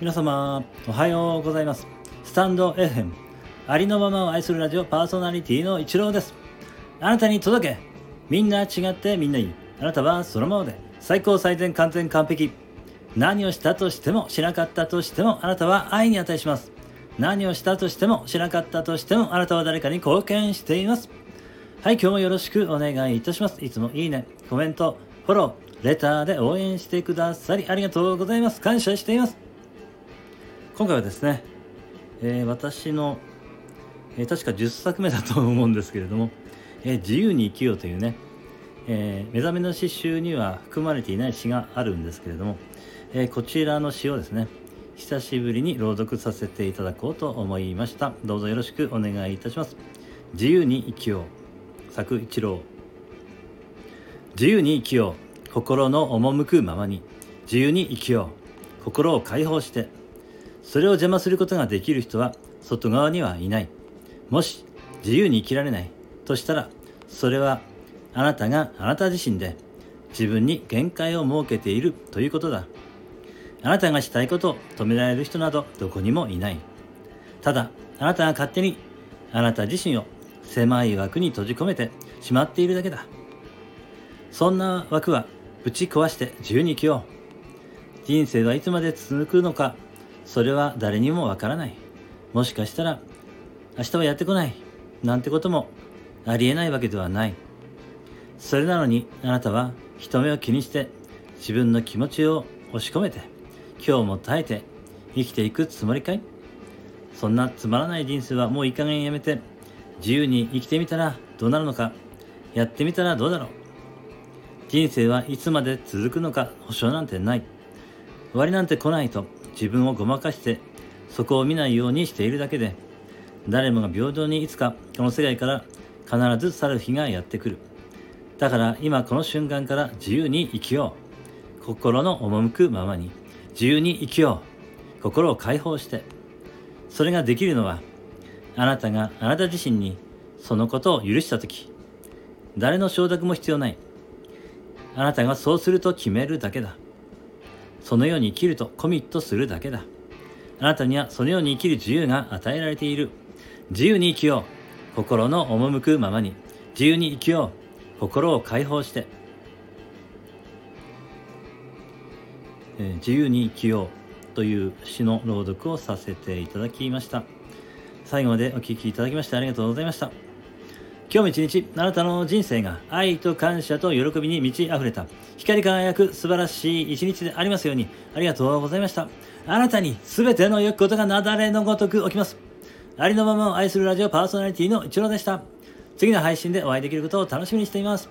皆様おはようございます。スタンド FM ありのままを愛するラジオパーソナリティの一郎です。あなたに届けみんな違ってみんないいあなたはそのままで。最高最善完全完璧。何をしたとしてもしなかったとしてもあなたは愛に値します。何をしたとしてもしなかったとしてもあなたは誰かに貢献しています。はい今日もよろしくお願いいたします。いつもいいねコメントフォローレターで応援してくださりありがとうございます。感謝しています。今回はですね、えー、私の、えー、確か10作目だと思うんですけれども「えー、自由に生きよう」というね、え目覚めの詩集には含まれていない詩があるんですけれども、えこちらの詩をですね久しぶりに朗読させていただこうと思いました。どうぞよろしくお願いいたします。自由に生きよう。作一郎。自由に生きよう。心の赴くままに。自由に生きよう。心を解放して。それを邪魔することができる人は外側にはいない。もし自由に生きられないとしたら、それはあなたがあなた自身で自分に限界を設けているということだ。あなたがしたいことを止められる人などどこにもいない。ただ、あなたが勝手にあなた自身を狭い枠に閉じ込めてしまっているだけだ。そんな枠はぶち壊して自由に生きよう。人生はいつまで続くのかそれは誰にもわからない。もしかしたら、明日はやってこない。なんてこともありえないわけではない。それなのに、あなたは人目を気にして自分の気持ちを押し込めて、今日も耐えて生きていくつもりかい？そんなつまらない人生はもういい加減やめて、自由に生きてみたらどうなるのか、やってみたらどうだろう？人生はいつまで続くのか保証なんてない。終わりなんて来ないと自分をごまかしてそこを見ないようにしているだけで誰もが平等にいつかこの世界から必ず去る日がやってくる。だから今この瞬間から自由に生きよう。心の赴くままに自由に生きよう。心を解放して。それができるのはあなたがあなた自身にそのことを許した時。誰の承諾も必要ない。あなたがそうすると決めるだけだ。そのように生きるとコミットするだけだ。あなたにはそのように生きる自由が与えられている。自由に生きよう。心の赴くままに。自由に生きよう。心を解放して。えー、自由に生きようという詩の朗読をさせていただきました。最後までお聴きいただきましてありがとうございました。今日も一日、あなたの人生が愛と感謝と喜びに満ち溢れた、光り輝く素晴らしい一日でありますように、ありがとうございました。あなたに全ての良きことが雪崩のごとく起きます。ありのままを愛するラジオパーソナリティの一郎でした。次の配信でお会いできることを楽しみにしています。